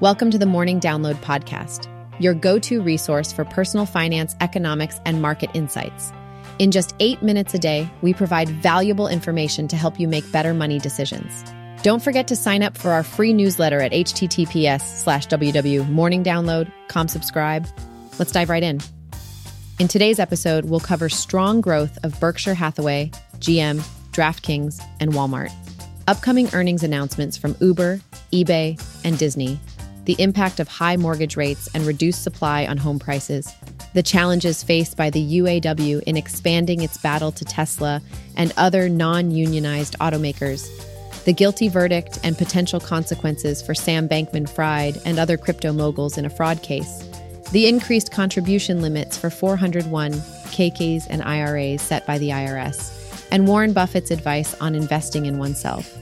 Welcome to the Morning Download Podcast, your go to resource for personal finance, economics, and market insights. In just eight minutes a day, we provide valuable information to help you make better money decisions. Don't forget to sign up for our free newsletter at https slash www.morningdownload, com subscribe. Let's dive right in. In today's episode, we'll cover strong growth of Berkshire Hathaway, GM, DraftKings, and Walmart, upcoming earnings announcements from Uber, eBay, and Disney, the impact of high mortgage rates and reduced supply on home prices, the challenges faced by the UAW in expanding its battle to Tesla and other non unionized automakers, the guilty verdict and potential consequences for Sam Bankman Fried and other crypto moguls in a fraud case, the increased contribution limits for 401 Ks and IRAs set by the IRS, and Warren Buffett's advice on investing in oneself.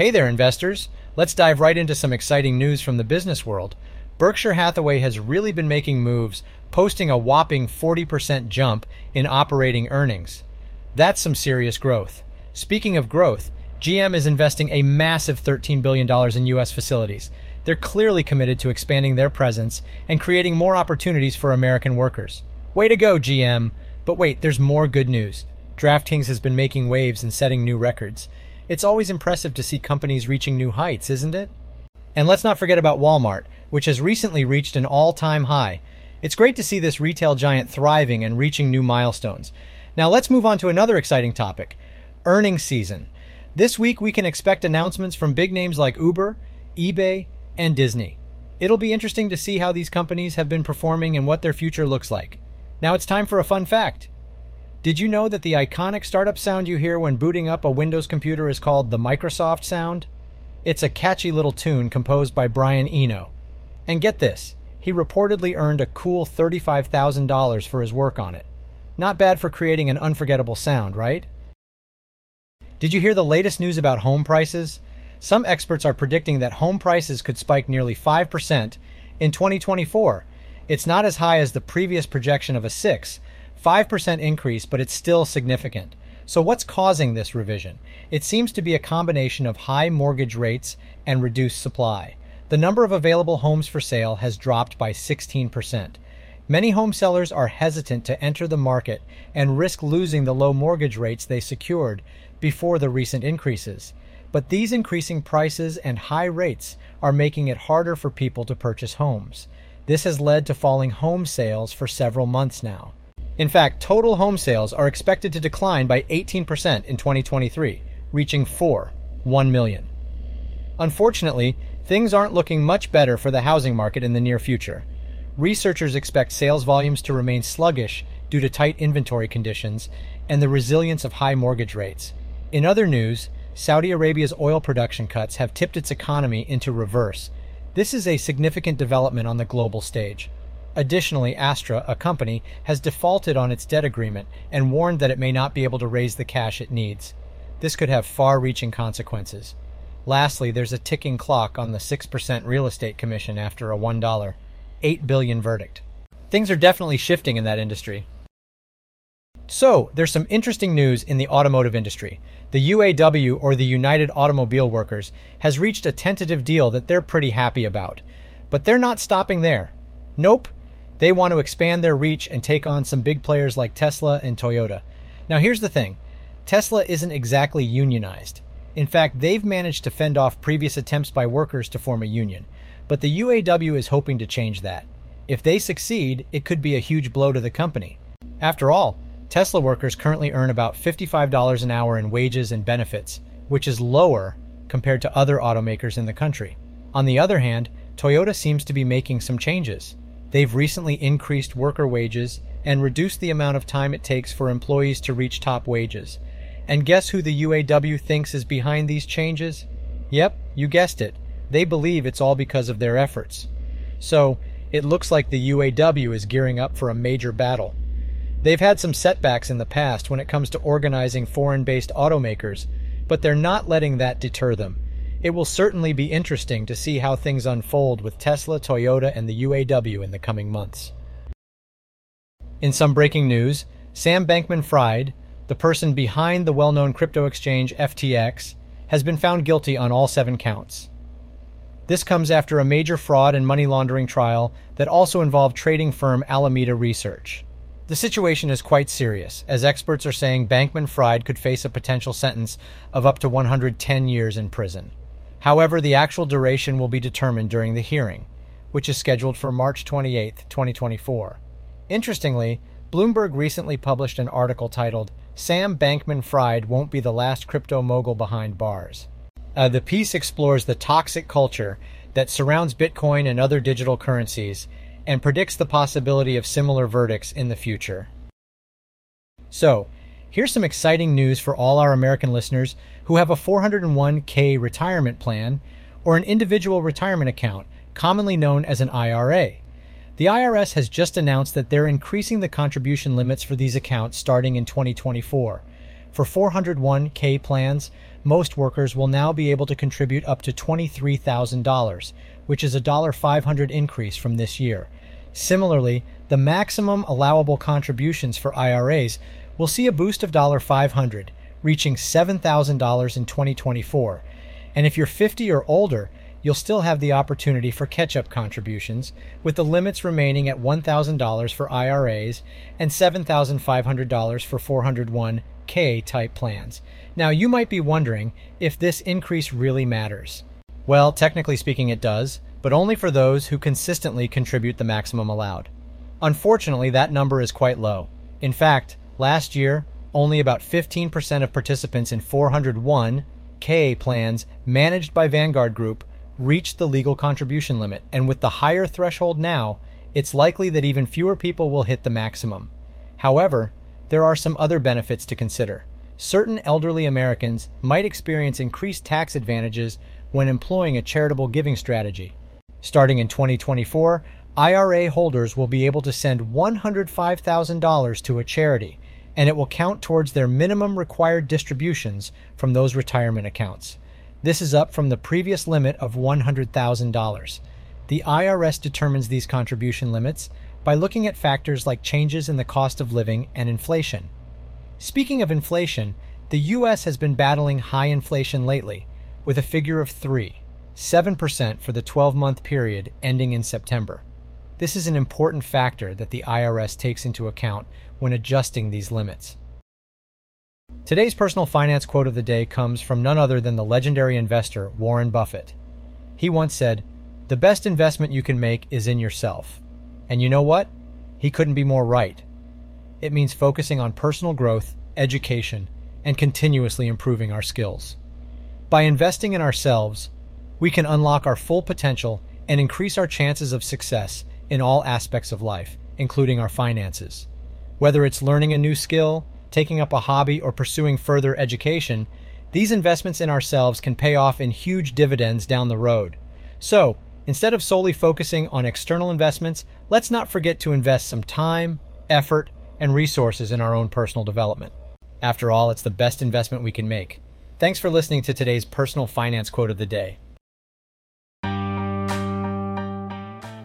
Hey there, investors. Let's dive right into some exciting news from the business world. Berkshire Hathaway has really been making moves, posting a whopping 40% jump in operating earnings. That's some serious growth. Speaking of growth, GM is investing a massive $13 billion in U.S. facilities. They're clearly committed to expanding their presence and creating more opportunities for American workers. Way to go, GM! But wait, there's more good news. DraftKings has been making waves and setting new records. It's always impressive to see companies reaching new heights, isn't it? And let's not forget about Walmart, which has recently reached an all time high. It's great to see this retail giant thriving and reaching new milestones. Now let's move on to another exciting topic earnings season. This week we can expect announcements from big names like Uber, eBay, and Disney. It'll be interesting to see how these companies have been performing and what their future looks like. Now it's time for a fun fact. Did you know that the iconic startup sound you hear when booting up a Windows computer is called the Microsoft sound? It's a catchy little tune composed by Brian Eno. And get this, he reportedly earned a cool $35,000 for his work on it. Not bad for creating an unforgettable sound, right? Did you hear the latest news about home prices? Some experts are predicting that home prices could spike nearly 5% in 2024. It's not as high as the previous projection of a 6, 5% increase, but it's still significant. So, what's causing this revision? It seems to be a combination of high mortgage rates and reduced supply. The number of available homes for sale has dropped by 16%. Many home sellers are hesitant to enter the market and risk losing the low mortgage rates they secured before the recent increases. But these increasing prices and high rates are making it harder for people to purchase homes. This has led to falling home sales for several months now. In fact, total home sales are expected to decline by 18% in 2023, reaching 4, 1 million. Unfortunately, things aren't looking much better for the housing market in the near future. Researchers expect sales volumes to remain sluggish due to tight inventory conditions and the resilience of high mortgage rates. In other news, Saudi Arabia's oil production cuts have tipped its economy into reverse. This is a significant development on the global stage. Additionally, Astra, a company, has defaulted on its debt agreement and warned that it may not be able to raise the cash it needs. This could have far reaching consequences. Lastly, there's a ticking clock on the 6% real estate commission after a $1, 8 billion verdict. Things are definitely shifting in that industry. So, there's some interesting news in the automotive industry. The UAW, or the United Automobile Workers, has reached a tentative deal that they're pretty happy about. But they're not stopping there. Nope, they want to expand their reach and take on some big players like Tesla and Toyota. Now, here's the thing Tesla isn't exactly unionized. In fact, they've managed to fend off previous attempts by workers to form a union. But the UAW is hoping to change that. If they succeed, it could be a huge blow to the company. After all, Tesla workers currently earn about $55 an hour in wages and benefits, which is lower compared to other automakers in the country. On the other hand, Toyota seems to be making some changes. They've recently increased worker wages and reduced the amount of time it takes for employees to reach top wages. And guess who the UAW thinks is behind these changes? Yep, you guessed it. They believe it's all because of their efforts. So, it looks like the UAW is gearing up for a major battle. They've had some setbacks in the past when it comes to organizing foreign based automakers, but they're not letting that deter them. It will certainly be interesting to see how things unfold with Tesla, Toyota, and the UAW in the coming months. In some breaking news, Sam Bankman Fried, the person behind the well known crypto exchange FTX, has been found guilty on all seven counts. This comes after a major fraud and money laundering trial that also involved trading firm Alameda Research. The situation is quite serious, as experts are saying Bankman Fried could face a potential sentence of up to 110 years in prison. However, the actual duration will be determined during the hearing, which is scheduled for March 28, 2024. Interestingly, Bloomberg recently published an article titled Sam Bankman Fried Won't Be the Last Crypto Mogul Behind Bars. Uh, the piece explores the toxic culture that surrounds Bitcoin and other digital currencies and predicts the possibility of similar verdicts in the future. So, here's some exciting news for all our American listeners who have a 401k retirement plan or an individual retirement account, commonly known as an IRA. The IRS has just announced that they're increasing the contribution limits for these accounts starting in 2024. For 401k plans, most workers will now be able to contribute up to $23,000, which is a $500 increase from this year. Similarly, the maximum allowable contributions for IRAs will see a boost of $500, reaching $7,000 in 2024. And if you're 50 or older, you'll still have the opportunity for catch up contributions, with the limits remaining at $1,000 for IRAs and $7,500 for 401k type plans. Now, you might be wondering if this increase really matters. Well, technically speaking, it does, but only for those who consistently contribute the maximum allowed. Unfortunately, that number is quite low. In fact, last year, only about 15% of participants in 401k plans managed by Vanguard Group reached the legal contribution limit, and with the higher threshold now, it's likely that even fewer people will hit the maximum. However, there are some other benefits to consider certain elderly Americans might experience increased tax advantages when employing a charitable giving strategy. Starting in 2024, IRA holders will be able to send $105,000 to a charity, and it will count towards their minimum required distributions from those retirement accounts. This is up from the previous limit of $100,000. The IRS determines these contribution limits by looking at factors like changes in the cost of living and inflation. Speaking of inflation, the US has been battling high inflation lately, with a figure of 3, 7% for the 12 month period ending in September. This is an important factor that the IRS takes into account when adjusting these limits. Today's personal finance quote of the day comes from none other than the legendary investor Warren Buffett. He once said, The best investment you can make is in yourself. And you know what? He couldn't be more right. It means focusing on personal growth, education, and continuously improving our skills. By investing in ourselves, we can unlock our full potential and increase our chances of success in all aspects of life, including our finances. Whether it's learning a new skill, taking up a hobby, or pursuing further education, these investments in ourselves can pay off in huge dividends down the road. So, instead of solely focusing on external investments, let's not forget to invest some time, effort, and resources in our own personal development. After all, it's the best investment we can make. Thanks for listening to today's personal finance quote of the day.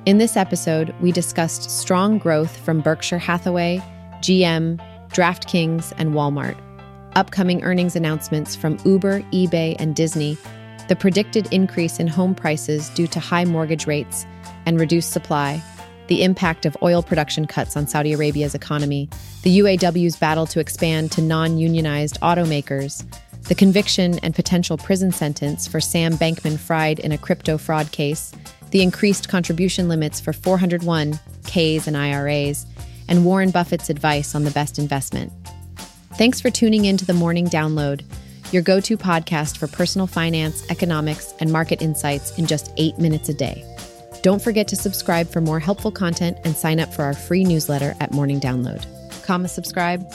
In this episode, we discussed strong growth from Berkshire Hathaway, GM, DraftKings, and Walmart, upcoming earnings announcements from Uber, eBay, and Disney, the predicted increase in home prices due to high mortgage rates and reduced supply, the impact of oil production cuts on Saudi Arabia's economy, the UAW's battle to expand to non unionized automakers, the conviction and potential prison sentence for Sam Bankman Fried in a crypto fraud case, the increased contribution limits for 401ks and IRAs, and Warren Buffett's advice on the best investment. Thanks for tuning in to the Morning Download, your go to podcast for personal finance, economics, and market insights in just eight minutes a day. Don't forget to subscribe for more helpful content and sign up for our free newsletter at Morning Download. Comma subscribe